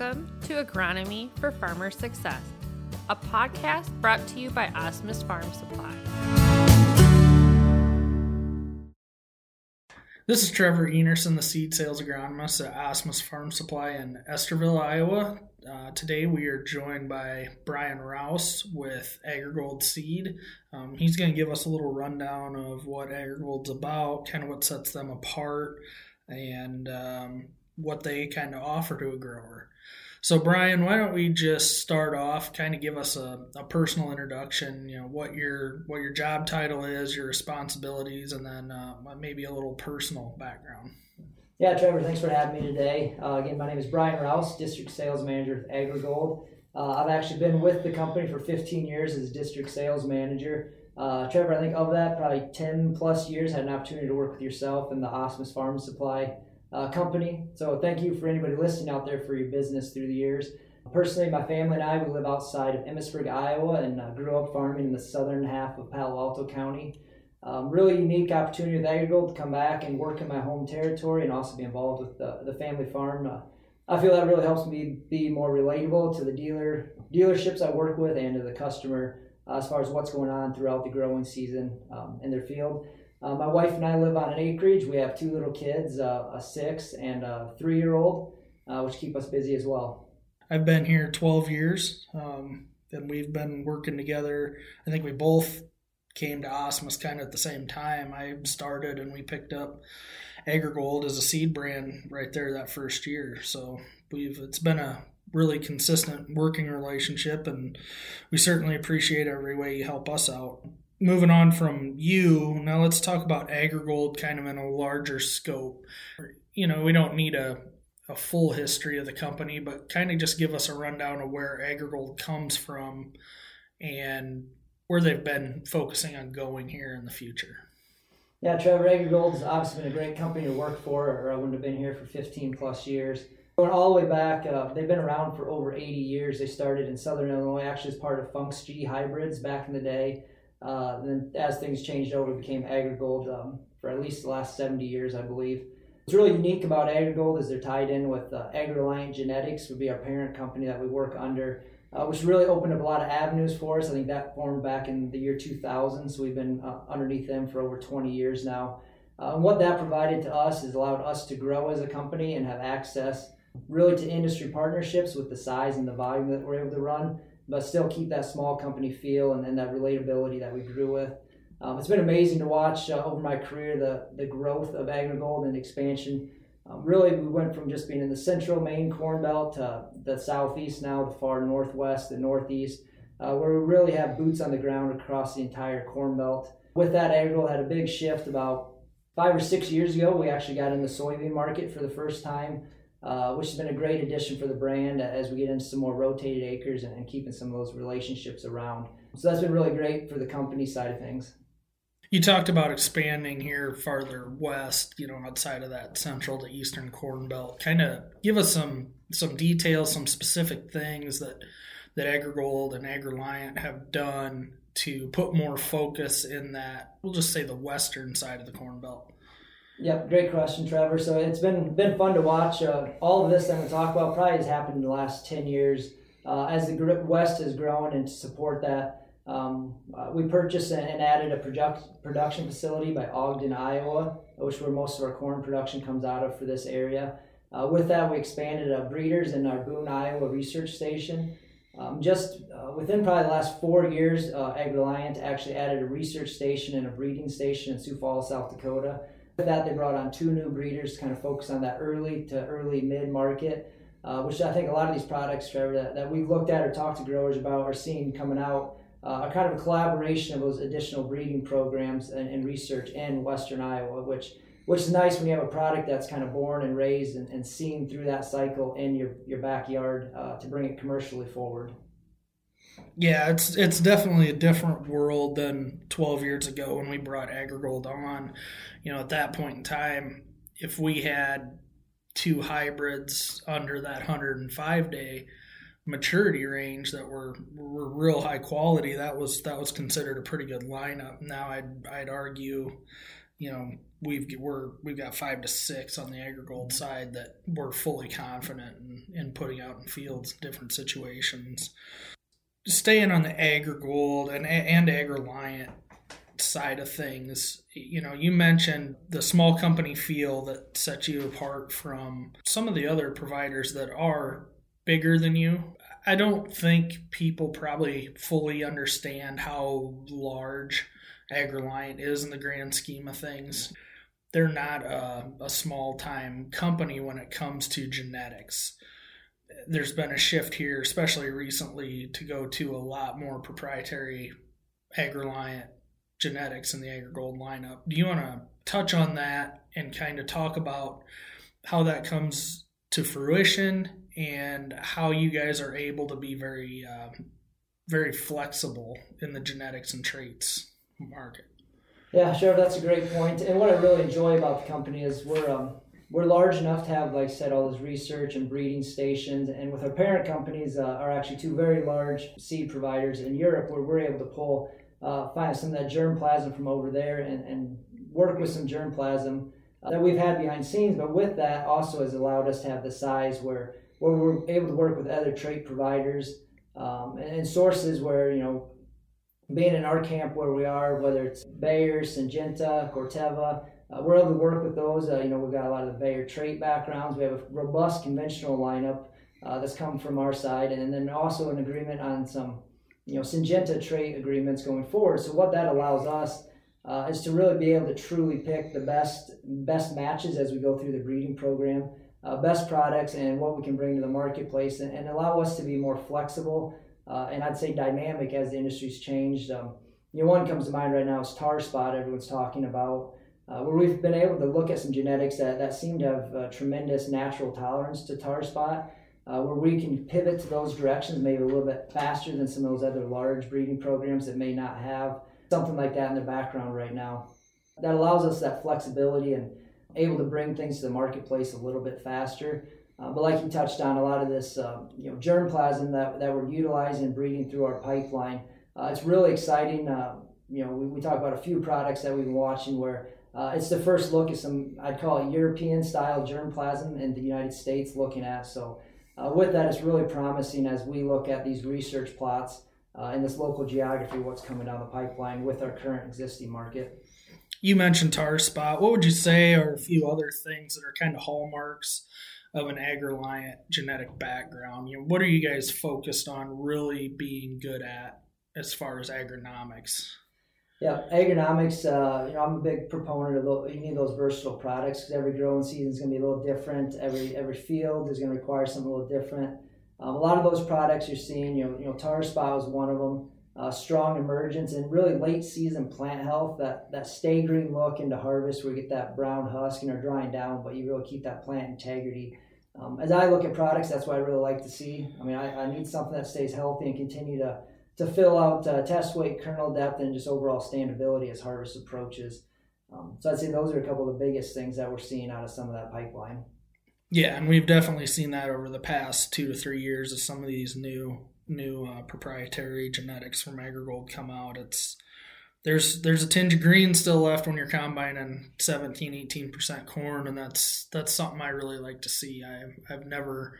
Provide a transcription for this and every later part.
Welcome to Agronomy for Farmer Success, a podcast brought to you by Asmus Farm Supply. This is Trevor Enerson, the seed sales agronomist at Asmus Farm Supply in Estherville, Iowa. Uh, today we are joined by Brian Rouse with AgriGold Seed. Um, he's going to give us a little rundown of what AgriGold's about, kind of what sets them apart, and um, what they kind of offer to a grower. So, Brian, why don't we just start off? Kind of give us a, a personal introduction. You know what your what your job title is, your responsibilities, and then uh, maybe a little personal background. Yeah, Trevor, thanks for having me today. Uh, again, my name is Brian Rouse, District Sales Manager with AgriGold. Uh, I've actually been with the company for 15 years as District Sales Manager. Uh, Trevor, I think of that, probably 10 plus years, had an opportunity to work with yourself and the Asmus Farm Supply uh, company. So thank you for anybody listening out there for your business through the years. Personally, my family and I, we live outside of Emmetsburg, Iowa, and uh, grew up farming in the southern half of Palo Alto County. Um, really unique opportunity with AgriGold to come back and work in my home territory and also be involved with the, the family farm. Uh, I feel that really helps me be more relatable to the dealer dealerships I work with and to the customer uh, as far as what's going on throughout the growing season um, in their field. Uh, my wife and I live on an acreage. We have two little kids, uh, a six and a three year old, uh, which keep us busy as well. I've been here 12 years, um, and we've been working together. I think we both came to Asmus kind of at the same time. I started and we picked up AgriGold as a seed brand right there that first year. So we've it's been a really consistent working relationship, and we certainly appreciate every way you help us out moving on from you, now let's talk about AgriGold kind of in a larger scope. You know, we don't need a, a full history of the company, but kind of just give us a rundown of where AgriGold comes from and where they've been focusing on going here in the future. Yeah, Trevor AgriGold has obviously been a great company to work for, or I wouldn't have been here for 15 plus years. Going all the way back, uh, they've been around for over 80 years. They started in Southern Illinois, actually as part of Funk's G Hybrids back in the day. Uh, then as things changed over, it became AgriGold um, for at least the last 70 years, I believe. What's really unique about AgriGold is they're tied in with uh, AgReliant Genetics, would be our parent company that we work under, uh, which really opened up a lot of avenues for us. I think that formed back in the year 2000, so we've been uh, underneath them for over 20 years now. Uh, and what that provided to us is allowed us to grow as a company and have access really to industry partnerships with the size and the volume that we're able to run but still keep that small company feel and, and that relatability that we grew with. Um, it's been amazing to watch uh, over my career the, the growth of AgriGold and expansion. Um, really, we went from just being in the central main Corn Belt to the southeast, now the far northwest, the northeast, uh, where we really have boots on the ground across the entire Corn Belt. With that, AgriGold had a big shift about five or six years ago. We actually got in the soybean market for the first time uh, which has been a great addition for the brand as we get into some more rotated acres and, and keeping some of those relationships around. So that's been really great for the company side of things. You talked about expanding here farther west, you know, outside of that central to eastern corn belt. Kind of give us some some details, some specific things that that AgriGold and AgReliant have done to put more focus in that. We'll just say the western side of the corn belt. Yep, great question, Trevor. So it's been been fun to watch. Uh, all of this that to talk about probably has happened in the last ten years uh, as the West has grown, and to support that, um, uh, we purchased and added a product, production facility by Ogden, Iowa, which where most of our corn production comes out of for this area. Uh, with that, we expanded our breeders in our Boone, Iowa research station. Um, just uh, within probably the last four years, uh, AgReliant actually added a research station and a breeding station in Sioux Falls, South Dakota. That, they brought on two new breeders to kind of focus on that early to early mid market, uh, which I think a lot of these products, Trevor, that, that we've looked at or talked to growers about are seeing coming out uh, are kind of a collaboration of those additional breeding programs and, and, research in Western Iowa, which which is nice when you have a product that's kind of born and raised and, and seen through that cycle in your, your backyard uh, to bring it commercially forward. Yeah, it's it's definitely a different world than 12 years ago when we brought AgriGold on. You know, at that point in time, if we had two hybrids under that 105 day maturity range that were were real high quality, that was that was considered a pretty good lineup. Now I'd I'd argue you know, we've we're we've got five to six on the AgriGold side that we're fully confident in, in putting out in fields, different situations. Staying on the AgriGold and and AgReliant side of things, you know, you mentioned the small company feel that sets you apart from some of the other providers that are bigger than you. I don't think people probably fully understand how large AgReliant is in the grand scheme of things. They're not a, a small time company when it comes to genetics. There's been a shift here, especially recently, to go to a lot more proprietary AgReliant genetics in the AgriGold lineup. Do you want to touch on that and kind of talk about how that comes to fruition and how you guys are able to be very, uh, very flexible in the genetics and traits market? Yeah, sure. That's a great point. And what I really enjoy about the company is we're um, we're large enough to have, like I said, all this research and breeding stations. And with our parent companies, uh, are actually two very large seed providers in Europe, where we're able to pull uh, find some of that germplasm from over there and, and work with some germplasm uh, that we've had behind scenes. But with that, also has allowed us to have the size where where we're able to work with other trait providers um, and, and, sources where you know being in our camp where we are, whether it's Bayer, Syngenta, Corteva, uh, we're able to work with those. Uh, you know, we've got a lot of the Bayer trait backgrounds. We have a robust conventional lineup uh, that's come from our side, and then also an agreement on some you know Syngenta trait agreements going forward. So what that allows us uh, is to really be able to truly pick the best best matches as we go through the breeding program, uh, best products, and what we can bring to the marketplace, and, and allow us to be more flexible uh, and I'd say dynamic as the industry's changed. Um, you know, one comes to mind right now is tar spot. Everyone's talking about. Uh, where we've been able to look at some genetics that, that seem to have uh, tremendous natural tolerance to tar spot, uh, where we can pivot to those directions maybe a little bit faster than some of those other large breeding programs that may not have something like that in their background right now. That allows us that flexibility and able to bring things to the marketplace a little bit faster. Uh, but like you touched on, a lot of this uh, you know germplasm that, that we're utilizing breeding through our pipeline, uh, it's really exciting. You know, we, we talk about a few products that we've been watching where uh, it's the first look at some, I'd call it European style germplasm in the United States looking at. So uh, with that, it's really promising as we look at these research plots in this local geography, what's coming down the pipeline with our current existing market. You mentioned tar spot. What would you say are a few other things that are kind of hallmarks of an AgReliant genetic background. You know, what are you guys focused on really being good at as far as agronomics? Yeah, agronomics. Uh, you know, I'm a big proponent of those, you need those versatile products because every growing season is going to be a little different. Every every field is going to require something a little different. Um, a lot of those products you're seeing, you know, you know, tar spot was one of them. Uh, strong emergence and really late season plant health. That that stay green look into harvest where you get that brown husk and are drying down, but you really keep that plant integrity. Um, as I look at products, that's what I really like to see. I mean, I, I need something that stays healthy and continue to to fill out uh, test weight, kernel depth, and just overall standability as harvest approaches. Um, so I'd say those are a couple of the biggest things that we're seeing out of some of that pipeline. Yeah, and we've definitely seen that over the past two to three years as some of these new new uh, proprietary genetics from AgriGold come out. It's there's there's a tinge of green still left when you're combining 17 18% corn and that's that's something I really like to see. I I've never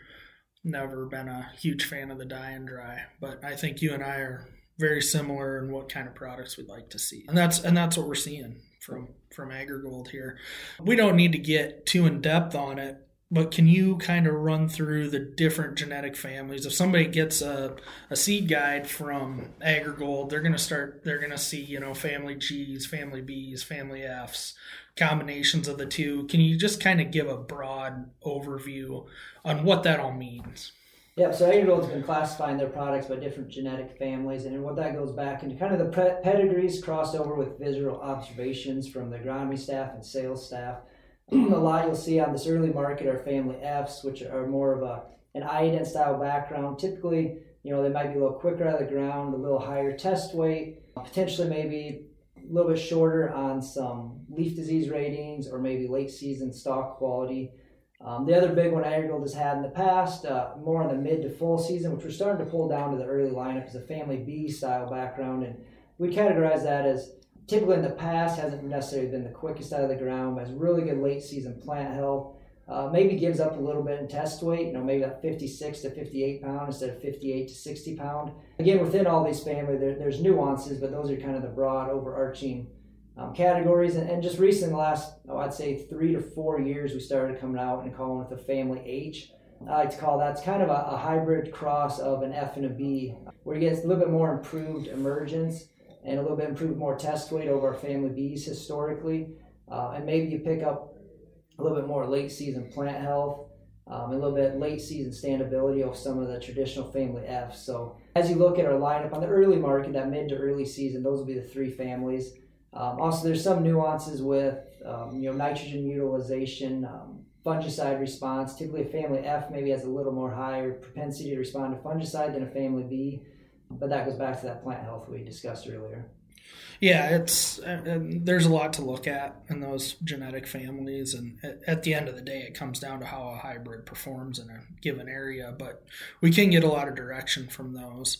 never been a huge fan of the dye and dry, but I think you and I are very similar in what kind of products we'd like to see. And that's and that's what we're seeing from from AgriGold here. We don't need to get too in depth on it but can you kind of run through the different genetic families? If somebody gets a, a seed guide from AgriGold, they're going to start, they're going to see, you know, family G's, family B's, family F's, combinations of the two. Can you just kind of give a broad overview on what that all means? Yeah, so AgriGold's been classifying their products by different genetic families, and what that goes back into kind of the pedigrees crossed over with visual observations from the agronomy staff and sales staff a lot you'll see on this early market are family Fs, which are more of a an Iodent style background. Typically, you know, they might be a little quicker out of the ground, a little higher test weight, potentially maybe a little bit shorter on some leaf disease ratings or maybe late season stalk quality. Um, the other big one AgriGold has had in the past, uh, more in the mid to full season, which we're starting to pull down to the early lineup, is a family B style background. And we categorize that as typically in the past hasn't necessarily been the quickest out of the ground, but has really good late season plant health. Uh, maybe gives up a little bit in test weight, you know, maybe that 56 to 58 pound instead of 58 to 60 pound. Again, within all these family, there, there's nuances, but those are kind of the broad overarching um, categories. And, and, just recently, the last, oh, I'd say three to four years, we started coming out and calling it the family H. I like to call that's kind of a, a hybrid cross of an F and a B, where you get a little bit more improved emergence and a little bit improved more test weight over our family bees historically. Uh, and maybe you pick up a little bit more late season plant health, um, a little bit late season standability of some of the traditional family Fs. So as you look at our lineup on the early market, that mid to early season, those will be the three families. Um, also, there's some nuances with um, you know nitrogen utilization, um, fungicide response. Typically, a family F maybe has a little more higher propensity to respond to fungicide than a family B, but that goes back to that plant health we discussed earlier. Yeah, it's uh, there's a lot to look at in those genetic families, and at, at, the end of the day, it comes down to how a hybrid performs in a given area. But we can get a lot of direction from those.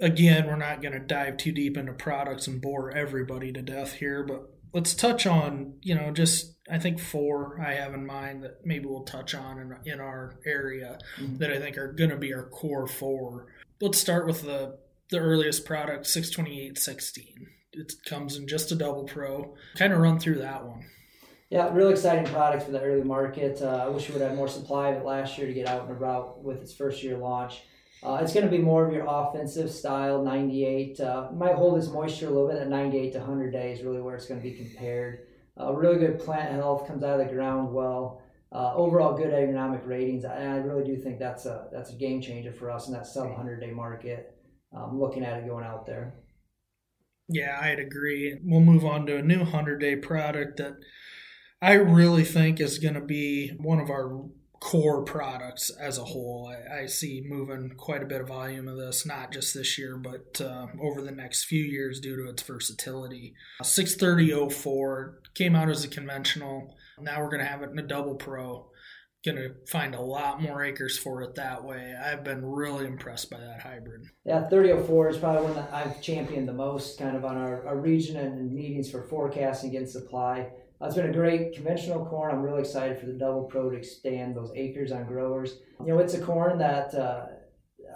Again, we're not going to dive too deep into products and bore everybody to death here, but let's touch on you know just I think four I have in mind that maybe we'll touch on in, in our area mm-hmm. that I think are going to be our core four. Let's start with the the earliest product, 62816 it comes in just a double pro. Kind of run through that one. Yeah, real exciting product for the early market. Uh, I wish we would have more supply of it last year to get out and about with its first year launch. Uh, it's going to be more of your offensive style 98. Uh, might hold its moisture a little bit at 98 to 100 days, really where it's going to be compared. Uh, really good plant health, comes out of the ground well. Uh, overall, good agronomic ratings, and I really do think that's a that's a game changer for us in that sub 100 day market. Um, looking at it going out there. Yeah, I'd agree. We'll move on to a new 100 day product that I really think is going to be one of our core products as a whole. I, I, see moving quite a bit of volume of this, not just this year, but uh, over the next few years due to its versatility. 63004 came out as a conventional. Now we're going to have it in a double pro going to find a lot more acres for it that way. I've been really impressed by that hybrid. Yeah, 3004 is probably one that I've championed the most kind of on our, our region and meetings for forecasting against supply. It's been a great conventional corn. I'm really excited for the double pro to expand those acres on growers. You know, it's a corn that uh,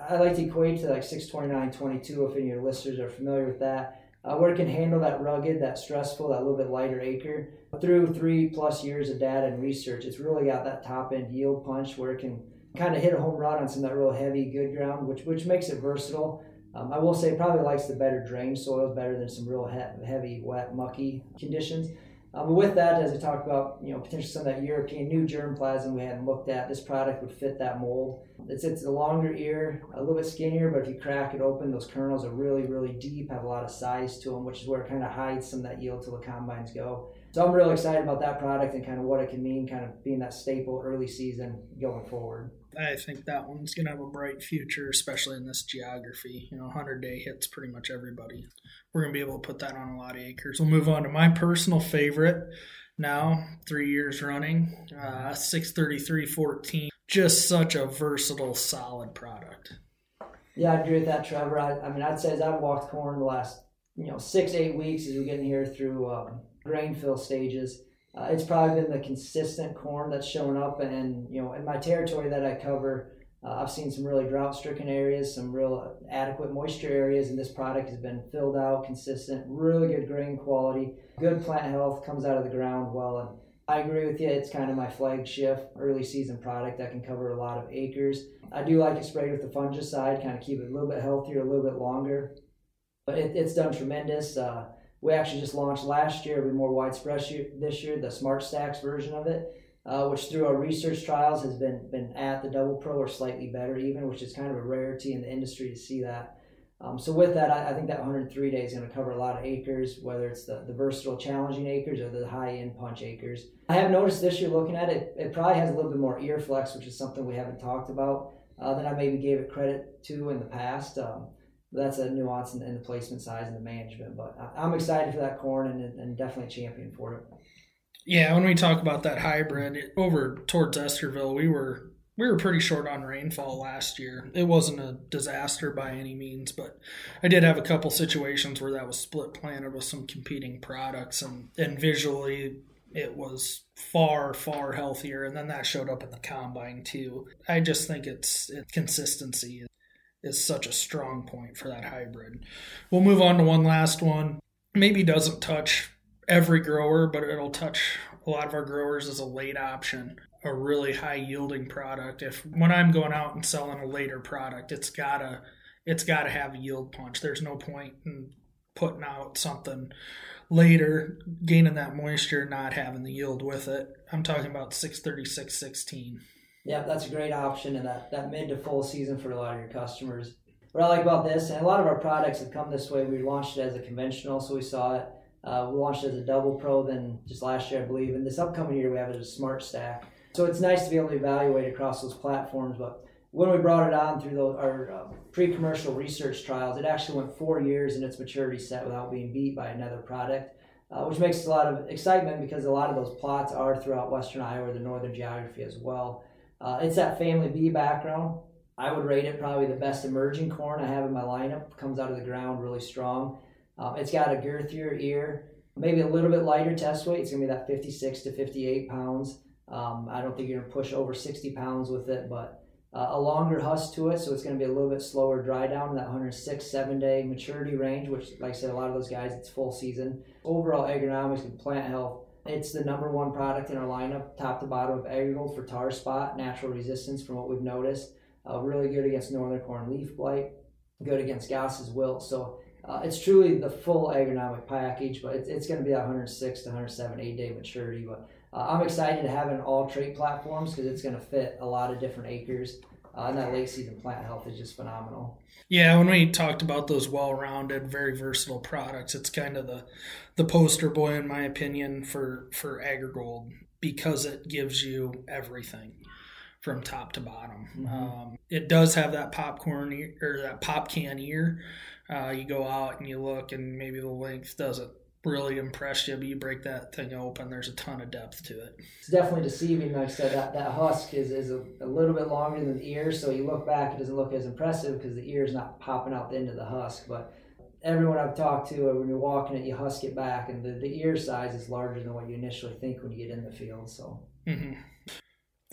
I like to equate to like 62922 if any of your listeners are familiar with that uh, where it can handle that rugged, that stressful, that little bit lighter acre. Through three plus years of data and research, it's really got that top end yield punch where it can kind of hit a home run on some of that real heavy, good ground, which which makes it versatile. Um, I will say probably likes the better drained soils better than some real he- heavy, wet, mucky conditions. Um, but with that, as I talked about, you know, potentially some of that European new germplasm we hadn't looked at, this product would fit that mold. It's it's a longer ear, a little bit skinnier, but if you crack it open, those kernels are really really deep, have a lot of size to them, which is where it kind of hides some of that yield till the combines go. So I'm really excited about that product and kind of what it can mean, kind of being that staple early season going forward. I think that one's going to have a bright future, especially in this geography. You know, 100 day hits pretty much everybody. We're going to be able to put that on a lot of acres. We'll move on to my personal favorite now, three years running, uh, 633.14. Just such a versatile, solid product. Yeah, I agree with that, Trevor. I, I mean, I'd say as I've walked corn the last, you know, six, eight weeks as we're getting here through um, grain fill stages, uh, it's probably been the consistent corn that's shown up. And, you know, in my territory that I cover, uh, I've seen some really drought stricken areas, some real adequate moisture areas, and this product has been filled out, consistent, really good grain quality, good plant health, comes out of the ground well. And I agree with you, it's kind of my flagship early season product that can cover a lot of acres. I do like it sprayed with the fungicide, kind of keep it a little bit healthier, a little bit longer. But it, it's done tremendous. Uh, we actually just launched last year, we more widespread this year, the SmartStax version of it uh, which through our research trials has been been at the double pro or slightly better even, which is kind of a rarity in the industry to see that. Um, so with that, I, I, think that 103 day is going to cover a lot of acres, whether it's the, the versatile challenging acres or the high end punch acres. I have noticed this year looking at it, it probably has a little bit more ear flex, which is something we haven't talked about uh, I maybe gave it credit to in the past. Um, that's a nuance in, in, the placement size and the management, but I, am excited for that corn and, and definitely champion for it. Yeah, when we talk about that hybrid over towards Estherville, we were we were pretty short on rainfall last year. It wasn't a disaster by any means, but I did have a couple situations where that was split planted with some competing products, and, and visually it was far far healthier and then that showed up in the combine too i just think it's it, consistency is such a strong point for that hybrid we'll move on to one last one maybe doesn't touch every grower but it'll touch a lot of our growers as a late option a really high yielding product if when i'm going out and selling a later product it's gotta it's gotta have a yield punch there's no point in putting out something later, gaining that moisture, not having the yield with it. I'm talking about 636, 16. Yeah, that's a great option and that, that mid to full season for a lot of your customers. What I like about this, and a lot of our products have come this way, we launched it as a conventional, so we saw it. Uh, we launched it as a double pro, then just last year, I believe. And this upcoming year, we have it as a smart stack. So it's nice to be able to evaluate across those platforms, but when we brought it on through our uh, pre-commercial research trials, it actually went four years in its maturity set without being beat by another product, uh, which makes a lot of excitement because a lot of those plots are throughout western Iowa, the northern geography as well. Uh, it's that family B background. I would rate it probably the best emerging corn I have in my lineup. Comes out of the ground really strong. Uh, it's got a girthier ear, maybe a little bit lighter test weight. It's gonna be that 56 to 58 pounds. Um, I don't think you're gonna push over 60 pounds with it, but uh, a longer husk to it, so it's to be a little bit slower dry down in that 106, seven day maturity range, which, like I said, a lot of those guys, it's full season. Overall agronomics and plant health, it's the number one product in our lineup, top to bottom of AgriGold for tar spot, natural resistance from what we've noticed. Uh, really good against northern corn leaf blight, good against Goss's wilt. So uh, it's truly the full agronomic package, but it's, it's going to be that 106 to 107, eight day maturity. But uh, I'm excited to have an all trait platforms because it's going to fit a lot of different acres. Uh, and that late season plant health is just phenomenal. Yeah, when we talked about those well-rounded, very versatile products, it's kind of the the poster boy, in my opinion, for for AgriGold because it gives you everything from top to bottom. Mm-hmm. Um, it does have that popcorn ear, or that pop can ear. Uh, you go out and you look, and maybe the length doesn't really impressed you, but you break that thing open, there's a ton of depth to it. It's definitely deceiving. Like I said, that, that husk is, is a, a little bit longer than the ear, so you look back, it doesn't look as impressive because the ear is not popping out the end of the husk. But everyone I've talked to, when you're walking it, you husk it back, and the, the ear size is larger than what you initially think when you get in the field. So. Mm-hmm.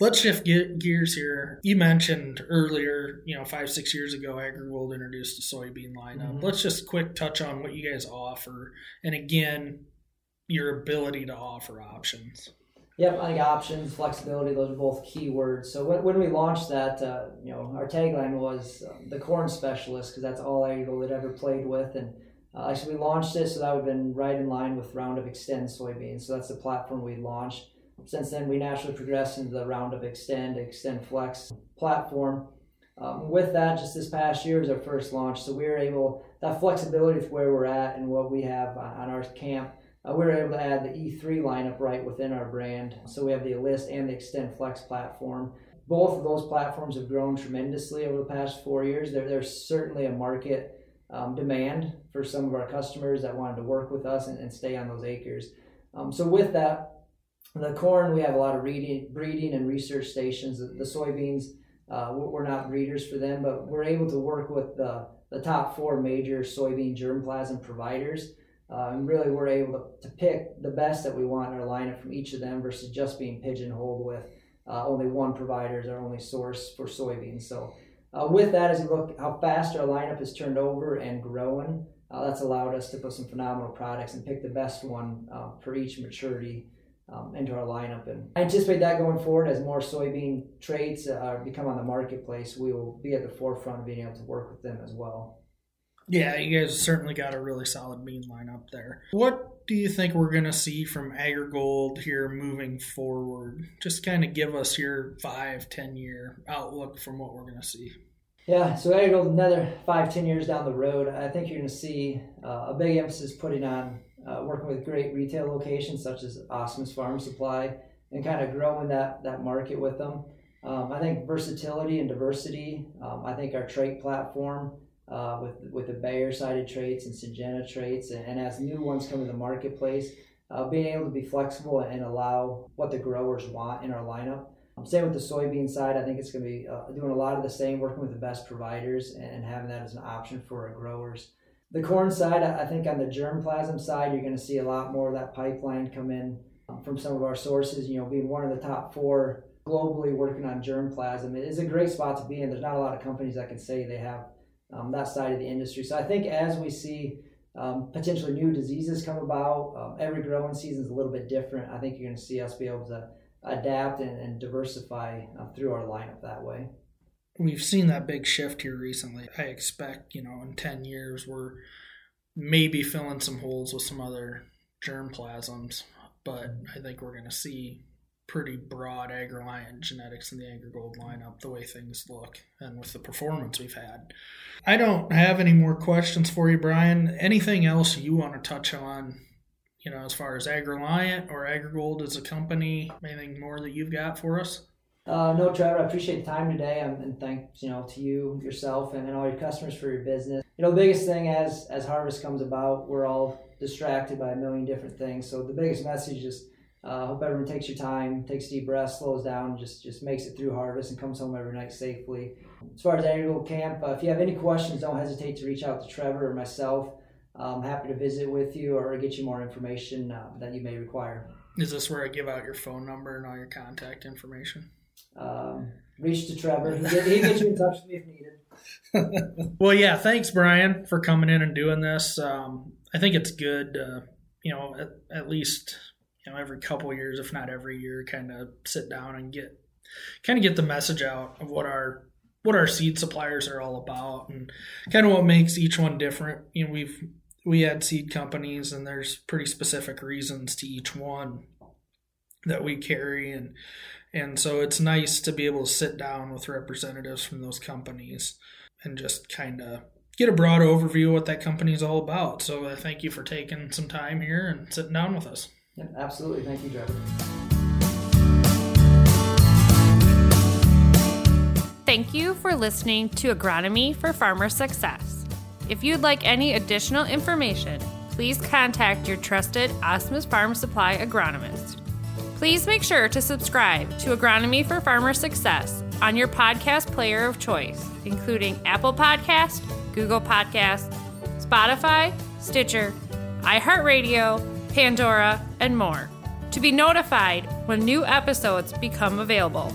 Let's shift gears here. You mentioned earlier, you know, five, six years ago, AgriGold introduced a soybean lineup. Mm-hmm. Let's just quick touch on what you guys offer. And again, your ability to offer options. Yep, I think options, flexibility, those are both key words. So when, when we launched that, uh, you know, our tagline was um, the corn specialist because that's all AgriGold had ever played with. And uh, actually, we launched it, so that would have been right in line with Roundup Xtend soybeans. So that's the platform we launched. Since then, we naturally progressed into the Roundup Xtend, Extend Flex platform. Um, with that, just this past year was our first launch, so we were able that flexibility with where we're at and what we have on our camp. Uh, we were able to add the E3 lineup right within our brand. So we have the Enlist and the XtendFlex platform. Both of those platforms have grown tremendously over the past four years. There, there's certainly a market um, demand for some of our customers that wanted to work with us and, and stay on those acres. Um, so with that, the corn, we have a lot of breeding, breeding and research stations. The, soybeans, uh, we're not breeders for them, but we're able to work with the, the top four major soybean germplasm providers. Uh, and really, we're able to, to pick the best that we want in our lineup from each of them versus just being pigeonholed with uh, only one provider as our only source for soybeans. So, uh, with that, as you look how fast our lineup has turned over and growing, uh, that's allowed us to put some phenomenal products and pick the best one uh, for each maturity um, into our lineup. And I anticipate that going forward as more soybean traits uh, become on the marketplace, we will be at the forefront of being able to work with them as well. Yeah, you guys certainly got a really solid bean lineup there. What do you think we're going to see from AgriGold here moving forward? Just kind of give us your five, ten year outlook from what we're going to see. Yeah, so AgriGold, another five, ten years down the road, I think you're going to see uh, a big emphasis putting on uh, working with great retail locations such as Asmus Farm Supply and kind of growing that, that market with them. Um, I think versatility and diversity. Um, I think our trait platform uh, with with the Bayer sided traits and Syngenta traits, and, and, as new ones come to the marketplace, uh, being able to be flexible and allow what the growers want in our lineup. Same with the soybean side. I think it's going to be uh, doing a lot of the same, working with the best providers and having that as an option for our growers. The corn side, I think on the germplasm side, you're going to see a lot more of that pipeline come in from some of our sources. You know, being one of the top four globally working on germplasm, it is a great spot to be in. There's not a lot of companies that can say they have um, that side of the industry. So I think as we see um, potentially new diseases come about, um, every growing season is a little bit different. I think you're going to see us be able to adapt and, and diversify uh, through our lineup that way. We've seen that big shift here recently. I expect, you know, in 10 years, we're maybe filling some holes with some other germplasms, but I think we're going to see pretty broad AgReliant genetics in the AgriGold lineup, the way things look, and with the performance we've had. I don't have any more questions for you, Brian. Anything else you want to touch on, you know, as far as AgReliant or AgriGold as a company? Anything more that you've got for us? Uh, no, Trevor, I appreciate the time today, and thanks, you know, to you, yourself, and, and all your customers for your business. You know, the biggest thing as as harvest comes about, we're all distracted by a million different things. So the biggest message is uh, hope everyone takes your time, takes deep breath, slows down, just just makes it through harvest and comes home every night safely. As far as Annual Camp, uh, if you have any questions, don't hesitate to reach out to Trevor or myself. I'm happy to visit with you or get you more information uh, that you may require. Is this where I give out your phone number and all your contact information? Um, reach to Trevor. He get, he get you in touch with me if needed. well, yeah, thanks, Brian, for coming in and doing this. Um, I think it's good, uh, you know, at, at least you know every couple years, if not every year, kind of sit down and get kind of get the message out of what our what our seed suppliers are all about and kind of what makes each one different. You know, we've we had seed companies and there's pretty specific reasons to each one that we carry and and so it's nice to be able to sit down with representatives from those companies and just kind of get a broad overview of what that company is all about. So uh, thank you for taking some time here and sitting down with us. Yeah, absolutely. Thank you, Trevor. Thank you for listening to Agronomy for Farmer Success. If you'd like any additional information, please contact your trusted Asmus Farm Supply agronomist. Please make sure to subscribe to Agronomy for Farmer Success on your podcast player of choice, including Apple Podcast, Google Podcast, Spotify, Stitcher, iHeartRadio, Pandora, and more to be notified when new episodes become available.